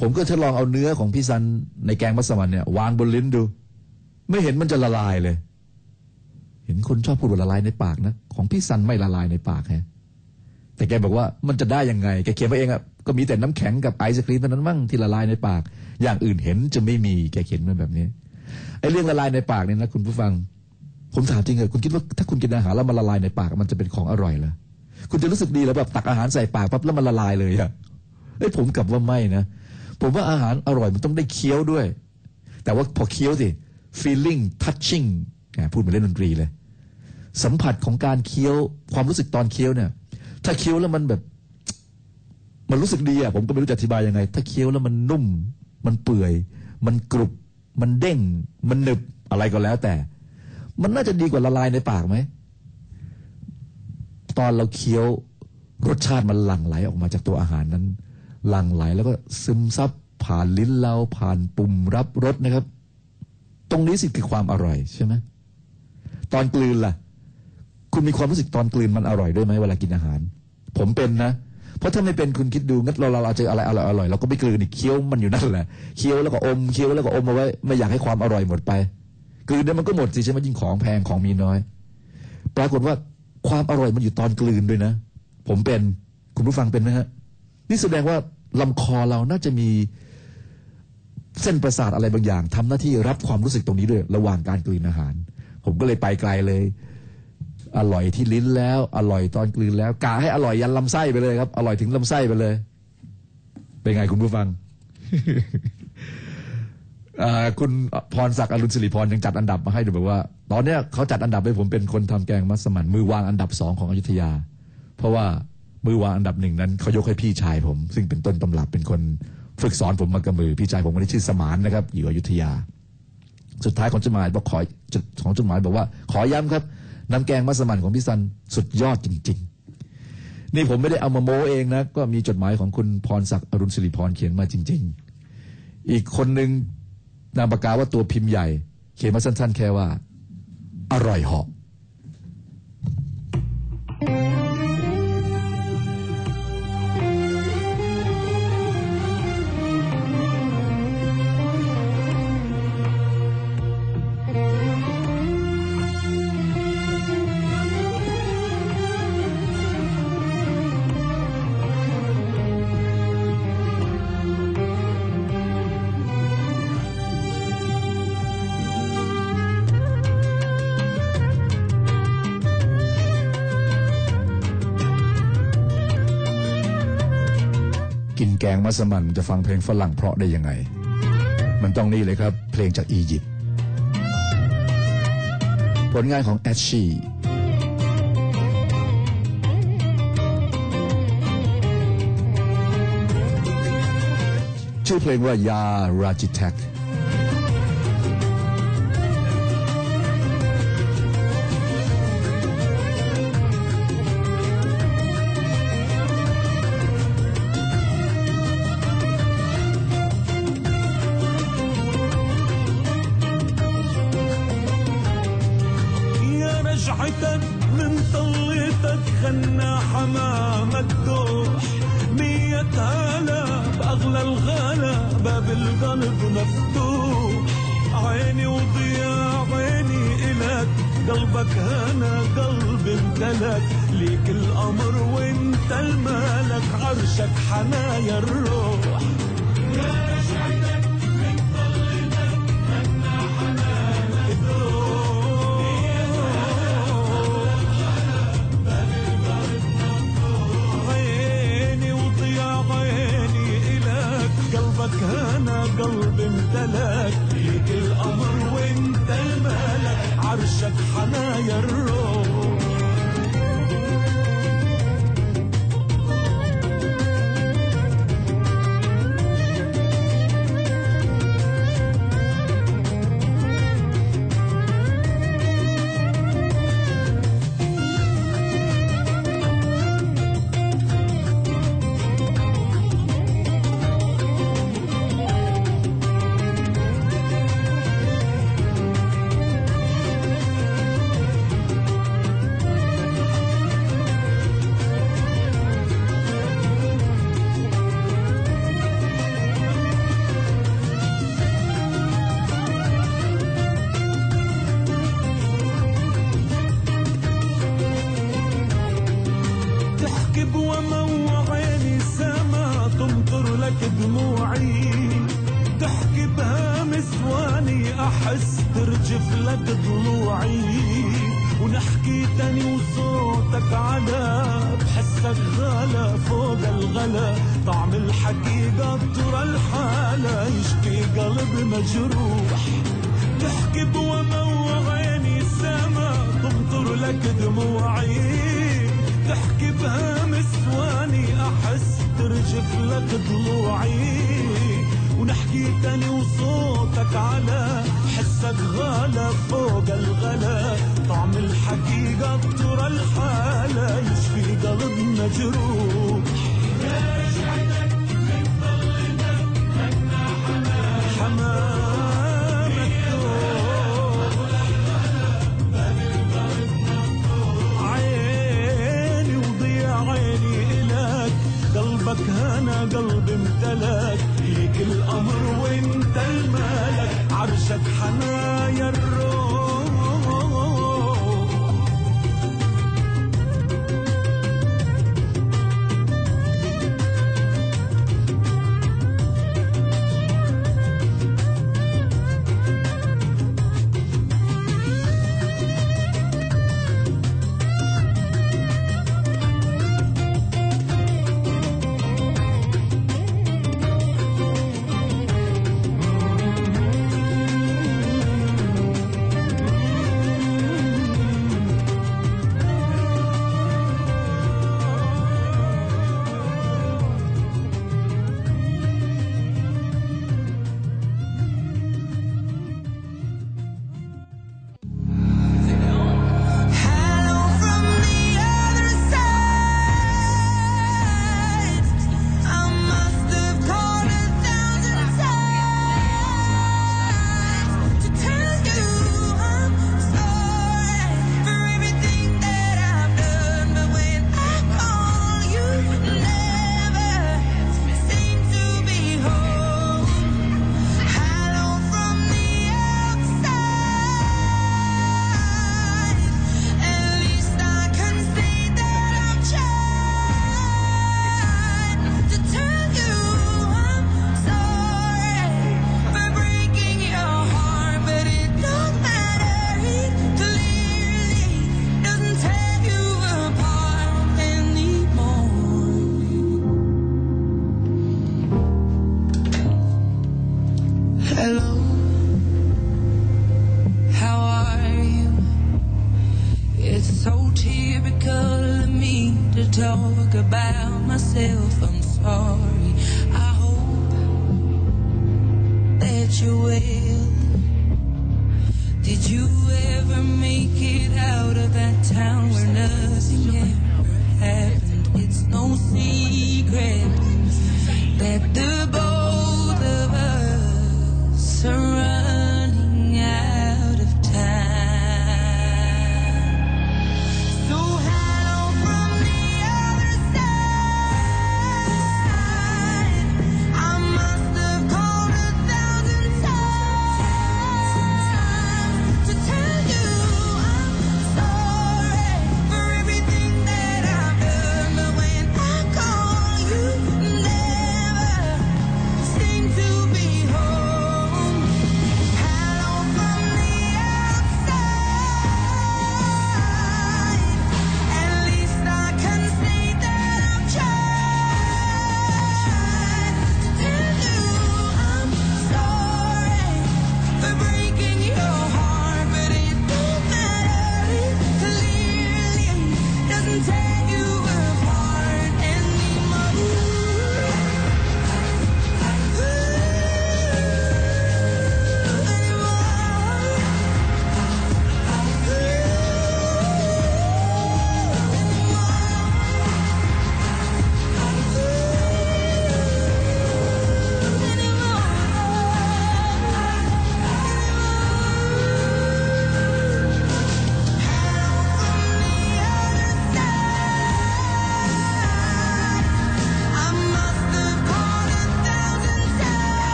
ผมก็ทดลองเอาเนื้อของพี่ซันในแกงมัสมั่นเนี่ยวางบนลิ้นดู ไม่เห็นมันจะละลายเลย เห็นคนชอบพูดว่าละลายในปากนะของพี่ซันไม่ละลายในปากฮะแต่แกบอกว่ามันจะได้ยังไงแกเขียนมาเองอะก็มีแต่น้ำแข็งกับไอศครีมเท่านั้นมั่งที่ละลายในปาก อย่างอื่นเห็นจะไม่มีแกเขียนมาแบบนี้ไอ้เรื่องละลายในปากเนี่ยนะคุณผู้ฟัง ผมถามจริงเหรอคุณคิดว่าถ้าคุณกินอาหารแล้วมันละลายในปากมันจะเป็นของอร่อยเหรอ คุณจะรู้สึกดีแล้วแบบตักอาหารใส่ปากปั๊บแล้วมันละลายเลยอะเอ้ยผมกลับว่าไม่นะ ผมว่าอาหารอร่อยมันต้องได้เคี้ยวด้วย แต่ว่าพอเคี้ยวสิ feeling touching พูดเหมือนเล่นดนตรีเลย สัมผัสของการเคี้ยวความรู้สึกตอนเคี้ยวเนี่ย ถ้าเคี้ยวแล้วมันแบบ มันรู้สึกดีอะผมก็ไม่รู้จะอธิบายยังไง ถ้าเคี้ยวแล้วมันนุ่ม มันเปื่อย มันกรุบ มันเด้ง มันหนึบอะไรก็แล้วแต่ มันน่าจะดีกว่าละลายในปากไหม ตอนเราเคี้ยวรสชาติมันหลั่งไหลออกมาจากตัวอาหารนั้น หลั่งไหลแล้วก็ซึมซับผ่านลิ้นเราผ่านปุ่มรับรสนะครับ ตรงนี้สิคือความอร่อยใช่ไหมตอนกลืนล่ะ คุณมีความรู้สึกตอนกลืนมันอร่อยด้วยไหมเวลากินอาหาร ผมเป็นนะเพราะถ้าไม่เป็นคุณคิดดูงั้นเราเราเราเจออะไรอร่อยอร่อยเราก็ไม่กลืนอีกเคี้ยวมันอยู่นั่นแหละเคี้ยวแล้วก็อมเคี้ยวแล้วก็อมเอาไว้ไม่อยากให้ความอร่อยหมดไปกลืนเนี่ยมันก็หมดสิใช่ไหมยิ่งของแพงของมีน้อย ปรากฏว่า ความอร่อยมันอยู่ตอนกลืนด้วยนะ ผมเป็นคุณผู้ฟังเป็นไหมฮะ นี่แสดงว่าลำคอเราน่าจะมีเส้นประสาทอะไรบางอย่างทำหน้าที่รับความรู้สึกตรงนี้ด้วย ระหว่างการกลืนอาหาร ผมก็เลยไปไกลเลย อร่อยที่ลิ้นแล้ว อร่อยตอนกลืนแล้วกาให้อร่อยยันลำไส้ไปเลยครับ อร่อยถึงลำไส้ไปเลย เป็นไงคุณผู้ฟัง คุณพรศักดิ์อรุณสิริพรยังจัดอันดับมาให้ดูแบบว่า ตอนเนี้ยเขาจัดอันดับให้ผมเป็นคนทำแกงมัสมั่นมือวางอันดับสองของอยุธยา เพราะว่ามือวางอันดับหนึ่งนั้นเขายกให้พี่ชายผม ซึ่งเป็นต้นตำรับเป็นคนฝึกสอนผมมากับมือพี่ชายผมคนนี้ชื่อสมานนะครับ อยู่อยุธยา สุดท้ายของจดหมายบอกขอจดของจดหมายบอกว่า ขอย้ำครับน้ำแกงมัสมั่นของพี่ซันสุดยอดจริง ๆ นี่ผมไม่ได้เอามาโม้เองนะก็มีจดหมายของคุณพรศักดิ์อรุณสิริพรเขียนมาจริง ๆ อีกคนหนึ่ง นามปากกาว่าตัวพิมพ์ใหญ่ เขียนมาสั้น ๆ แค่ว่า อร่อยเหาะ งมัสมันจะฟังเพลงฝรั่งเพราะได้ยังไง มันต้องนี่เลยครับ เพลงจากอียิปต์ผลงานของแอชชีชื่อเพลงว่ายาราจิแทก تحكي بوما عيني سما تمطر لك دموعي. تحكي بهامس واني أحس ترجف لك ضلوعي ونحكي تاني وصوتك على بحسك غلا فوق الغلا. طعم الحقيقة ترى الحالة يشفي قلب مجروح. تحكي بوما عيني سما تمطر لك دموعي. تحكي بهامس واني أحس ترجف لك ضلوعي. ونحكي تاني وصوتك على حسك غلا فوق الغلا. طعم الحقيقة ترى الحالة يشفي قلب مجروح. حمامك قلبك هنا قلب امتلك. ليك الأمر وانت الملك. عرشك حنايا الروح.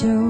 your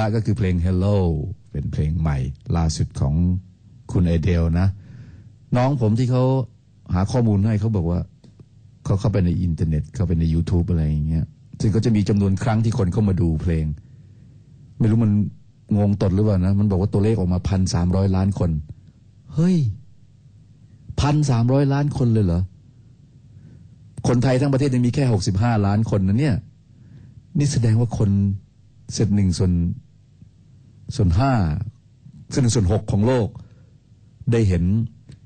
ละก็คือเพลง Hello เป็นเพลงใหม่ ล่าสุดของคุณเอเดลนะ น้องผมที่เขาหาข้อมูลให้เขาบอกว่าเขาเข้าไปในอินเทอร์เน็ต เข้าไปใน YouTube อะไรอย่างเงี้ยซึ่งก็จะมีจำนวนครั้งที่คนเข้ามาดูเพลง ไม่รู้มันงงตดหรือเปล่านะ มันบอกว่าตัวเลขออกมาพันสามร้อยล้านคน เฮ้ยพันสามร้อยล้านคนเลยเหรอ คนไทยทั้งประเทศยังมีแค่หกสิบห้าล้านคนนะเนี่ย นี่แสดงว่าคนเศษหนึ่งส่วน ส่วนห้าเศษหนึ่งส่วนหกของโลก ได้เห็น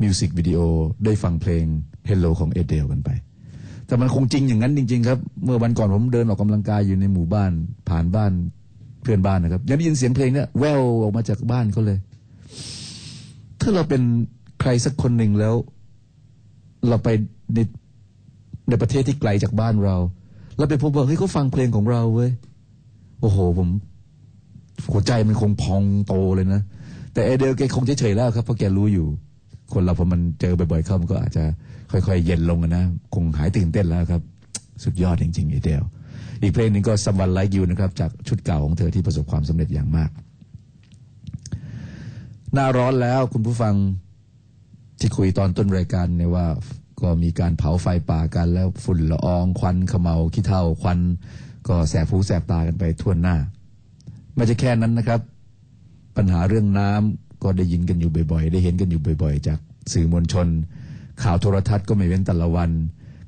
มิวสิกวิดีโอได้ฟังเพลง Hello ของเอเดลกันไป แต่มันคงจริงอย่างนั้นจริง ๆ ครับ เมื่อวันก่อนผมเดินออกกำลังกายอยู่ในหมู่บ้าน ผ่านบ้านเพื่อนบ้านนะครับ ยังได้ยินเสียงเพลงเนี่ยแววออกมาจากบ้านเขาเลย ถ้าเราเป็นใครสักคนหนึ่งแล้ว เราไปในในประเทศที่ไกลจากบ้านเราเราไปพบว่าเฮ้ยเขาฟังเพลงของเราเว้ยโอ้โห ผม หัวใจมันคงพองโตเลยนะ แต่เอเดลแกคงเฉยๆแล้วครับเพราะแกรู้อยู่ คนเราพอมันเจอบ่อยๆเข้ามันก็อาจจะค่อยๆ เย็นลงนะ คงหายตื่นเต้นแล้วครับ สุดยอดจริงๆเอเดลอีกเพลงหนึ่งก็ Someone Like You นะครับ จากชุดเก่าของเธอที่ประสบความสำเร็จอย่างมาก หน้าร้อนแล้วคุณผู้ฟังที่คุยตอนต้นรายการเนี่ยว่าก็มีการเผาไฟป่ากันแล้วฝุ่นละอองควันขมเมาขี้เถ้าควัน ก็แสบหูแสบตากันไปทั่วหน้า ไม่ใช่แค่นั้นนะครับ ปัญหาเรื่องน้ำก็ได้ยินกันอยู่บ่อยๆ ได้เห็นกันอยู่บ่อยๆ จากสื่อมวลชน ข่าวโทรทัศน์ก็ไม่เว้นแต่ละวัน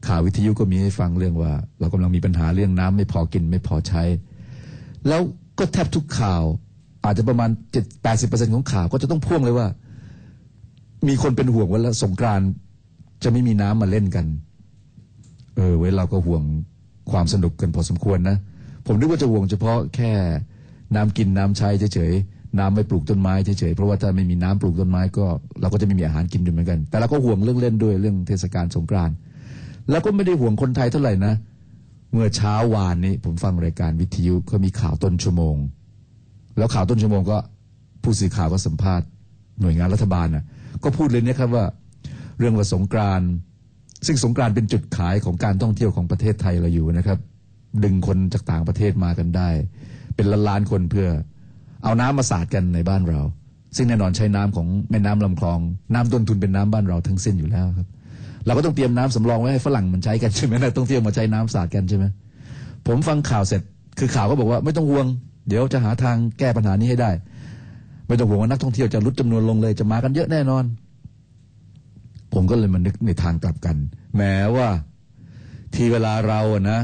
ข่าววิทยุก็มีให้ฟังเรื่องว่า เรากำลังมีปัญหาเรื่องน้ำไม่พอกินไม่พอใช้ แล้วก็แทบทุกข่าว อาจจะประมาณ7 80%ของข่าวก็จะต้องพ่วงเลยว่า มีคนเป็นห่วงว่าแล้วสงกรานจะไม่มีน้ำมาเล่นกัน เออ เว้ยเราก็ห่วงความสนุกกันพอสมควรนะ ผมนึกว่าจะห่วงเฉพาะแค่ น้ำกินน้ำใช้เฉยๆน้ำไม่ปลูกต้นไม้เฉยๆเพราะว่าถ้าไม่มีน้ำปลูกต้นไม้ก็ เราก็จะไม่มีอาหารกินด้วยเหมือนกัน แต่เราก็ห่วงเรื่องเล่นด้วยเรื่องเทศกาลสงกรานต์แล้วก็ไม่ได้ห่วงคนไทยเท่าไหร่นะ เมื่อเช้าวานนี้ผมฟังรายการวิทยุเขามีข่าวต้นชั่วโมง แล้วข่าวต้นชั่วโมงก็ผู้สื่อข่าวก็สัมภาษณ์หน่วยงานรัฐบาลนะก็พูดเลยนะครับว่า เรื่องว่าสงกรานต์ซึ่งสงกรานต์เป็นจุดขายของการท่องเที่ยวของประเทศไทยเราอยู่นะครับ ดึงคนจากต่างประเทศมากันได้ เป็นล้านล้านคนเพื่อ เอาน้ำมาสาดกันในบ้านเรา ซึ่งแน่นอนใช้น้ำของแม่น้ำลำคลอง น้ำต้นทุนเป็นน้ำบ้านเราทั้งสิ้นอยู่แล้วครับเราก็ต้องเตรียมน้ำสำรองไว้ให้ฝรั่งมันใช้กันใช่ไหมนักท่องเที่ยวมาใช้น้ำสาดกันใช่ไหมผมฟังข่าวเสร็จคือข่าวก็บอกว่าไม่ต้องห่วง เดี๋ยวจะหาทางแก้ปัญหานี้ให้ได้ ไม่ต้องห่วงว่านักท่องเที่ยวจะลดจำนวนลงเลยจะมากันเยอะแน่นอน ผมก็เลยมานึกในทางกลับกัน แม้ว่าทีเวลาเราอะนะ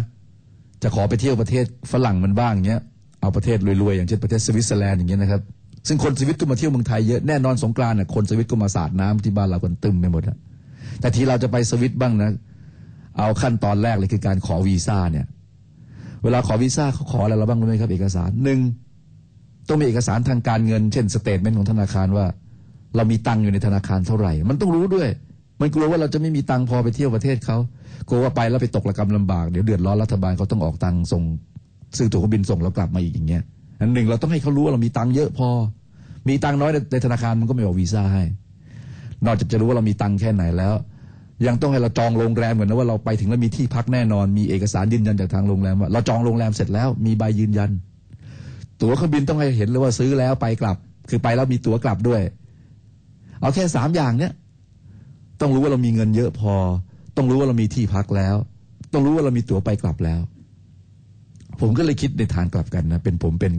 จะขอไปเที่ยวประเทศฝรั่งมันบ้างเงี้ย เอาประเทศรวยๆอย่างเช่นประเทศสวิตเซอร์แลนด์อย่างเงี้ยนะครับซึ่งคนสวิตก็มาเที่ยวเมืองไทยเยอะแน่นอนสงกรานต์น่ะคนสวิตก็มาสาดน้ำที่บ้านเรากันตึมไปหมดอะแต่ทีเราจะไปสวิสบ้างนะ เอาขั้นตอนแรกเลยคือการขอวีซ่าเนี่ย เวลาขอวีซ่าเขาขออะไรเราบ้างรู้ไหมครับ เอกสารหนึ่งต้องมีเอกสารทางการเงิน เช่น statement ของธนาคารว่า เรามีตังค์อยู่ในธนาคารเท่าไหร่ มันต้องรู้ด้วย มันกลัวว่าเราจะไม่มีตังค์พอไปเที่ยวประเทศเขากลัวว่าไปแล้วไปตกระกรรมลำบากเดี๋ยวเดือดร้อนรัฐบาลเขาต้องออกตังค์ส่ง ซื้อตั๋วเครื่องบินส่งเรากลับมาอีกอย่างเงี้ยอันหนึ่งเราต้องให้เขารู้ว่าเรามีตังค์เยอะพอ มีตังค์น้อยในในธนาคารมันก็ไม่ออกวีซ่าให้ นอกจากจะรู้ว่าเรามีตังค์แค่ไหนแล้ว ยังต้องให้เราจองโรงแรมเหมือนนะว่าเราไปถึงแล้วมีที่พักแน่นอน มีเอกสารยืนยันจากทางโรงแรมว่าเราจองโรงแรมเสร็จแล้วมีใบยืนยัน ตั๋วเครื่องบินต้องให้เห็นเลยว่าซื้อแล้วไปกลับ คือไปแล้วมีตั๋วกลับด้วย เอาแค่สามอย่างเนี้ยต้องรู้ว่าเรามีเงินเยอะพอ ต้องรู้ว่าเรามีที่พักแล้ว ต้องรู้ว่าเรามีตั๋วไปกลับแล้ว ผมก็เลยคิดในทางกลับกันนะเป็นผมเป็น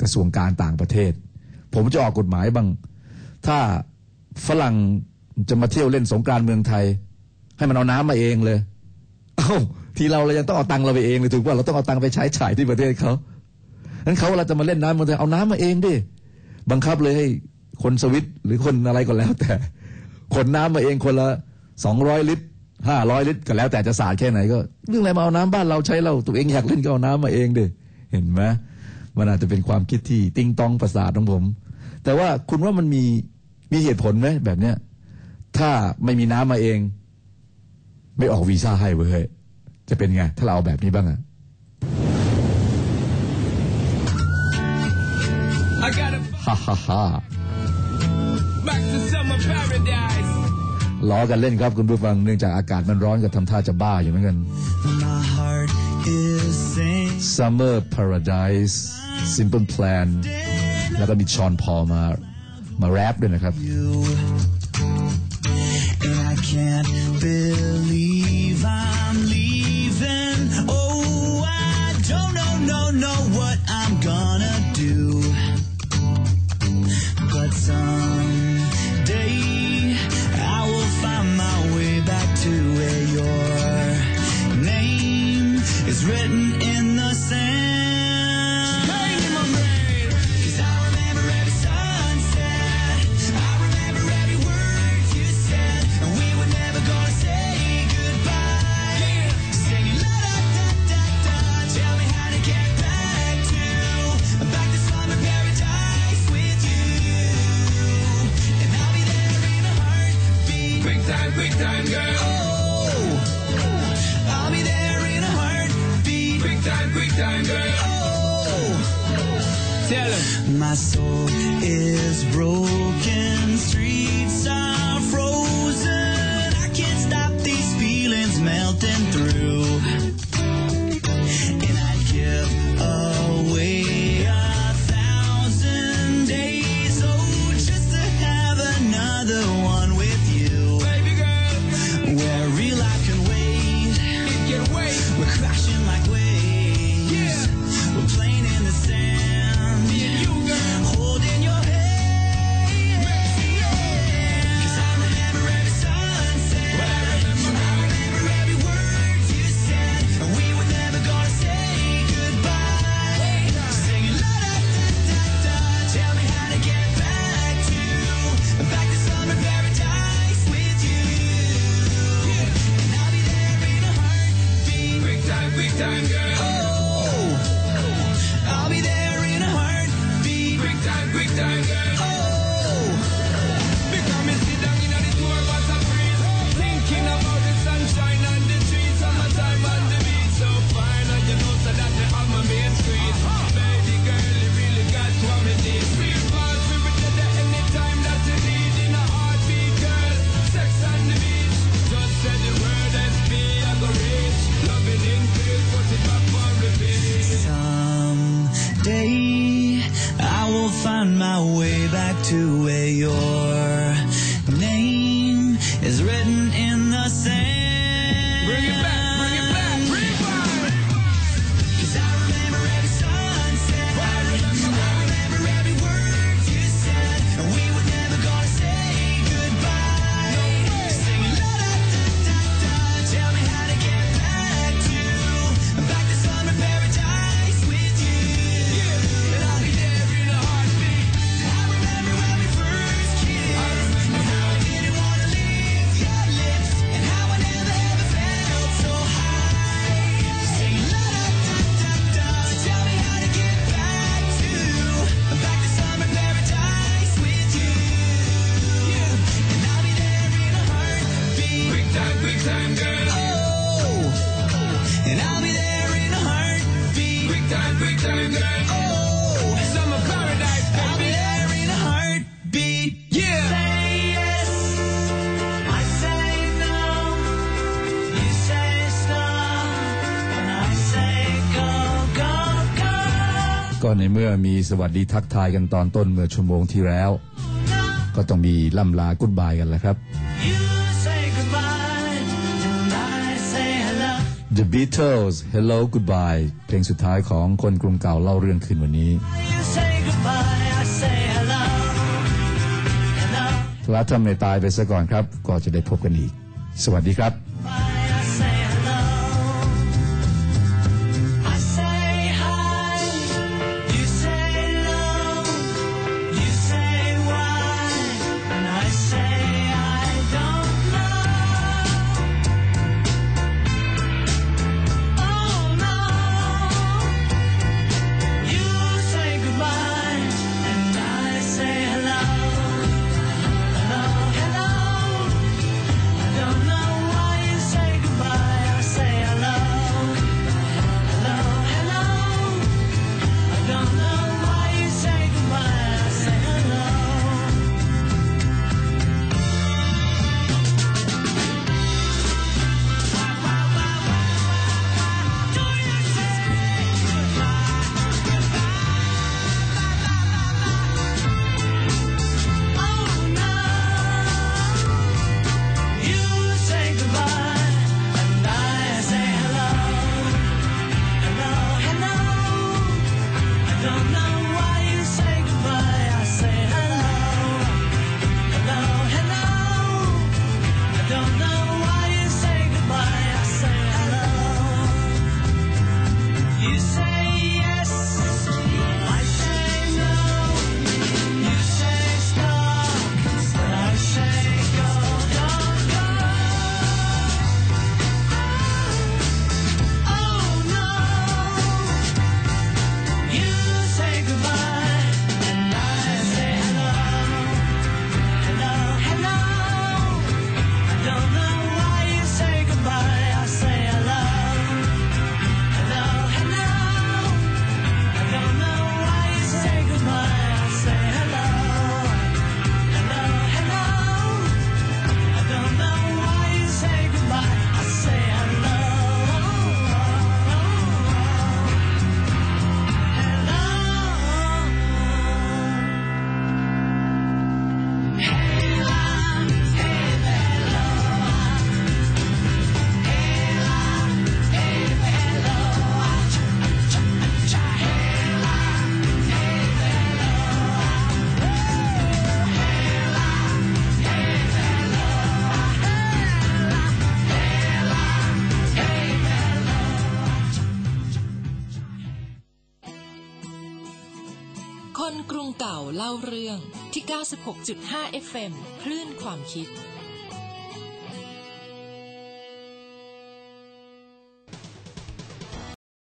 กระทรวงการต่างประเทศ ผมจะออกกฎหมายบ้าง ถ้าฝรั่งจะมาเที่ยวเล่นสงกานต์เมืองไทย ให้มันเอาน้ำมาเองเลย เอ้าทีเราเรายังต้องเอาตังค์เราไปเองเลยถูกป่ะเราต้องเอาตังค์ไปใช้จ่ายที่ประเทศเขานั้นเขาเวลาจะมาเล่นน้ำเมืองไทยเอาน้ำมาเองดิบังคับเลยให้คนสวิตหรือคนอะไรก็แล้ว แต่ ขนน้ำมาเองคนละสองร้อยลิตร ห้าร้อยลิตรก็แล้วแต่จะสาดแค่ไหนก็ เรื่องอะไรมาเอาน้ำบ้านเราใช้เราตัวเองอยากเล่นก็เอาน้ำมาเองดิเห็นไหมมันอาจจะเป็นความคิดที่ติ้งต้องประสาทของผม แต่ว่าคุณว่ามันมีมีเหตุผลไหมแบบเนี้ยถ้าไม่มีน้ำมาเอง ไม่ออกวีซ่าให้เว้ยจะเป็นไง ถ้าเราเอาแบบนี้บ้างอะ I got a ฮ่าฮ่าฮ่า ล้อกันเล่นครับคุณผู้ฟังเนื่องจากอากาศมันร้อนก็ทำท่าจะบ้าอยู่เหมือนกัน My heart is saying Summer Paradise Simple Plan แล้วก็มีชอนพอลมามาแรปด้วยนะครับ you. And I can't believe ในเมื่อมีสวัสดีทักทายกันตอนต้นเมื่อชั่วโมงที่แล้ว ก็ต้องมีล่ำลากุดบายกันแล้วครับ The Beatles Hello Goodbye เพลงสุดท้ายของคนกรุงเก่าเล่าเรื่องคืนวันนี้ละทำในตายไปซะก่อนครับ ก็จะได้พบกันอีก สวัสดีครับ เาเรื่องที่ 96.5 FM คลื่นความคิด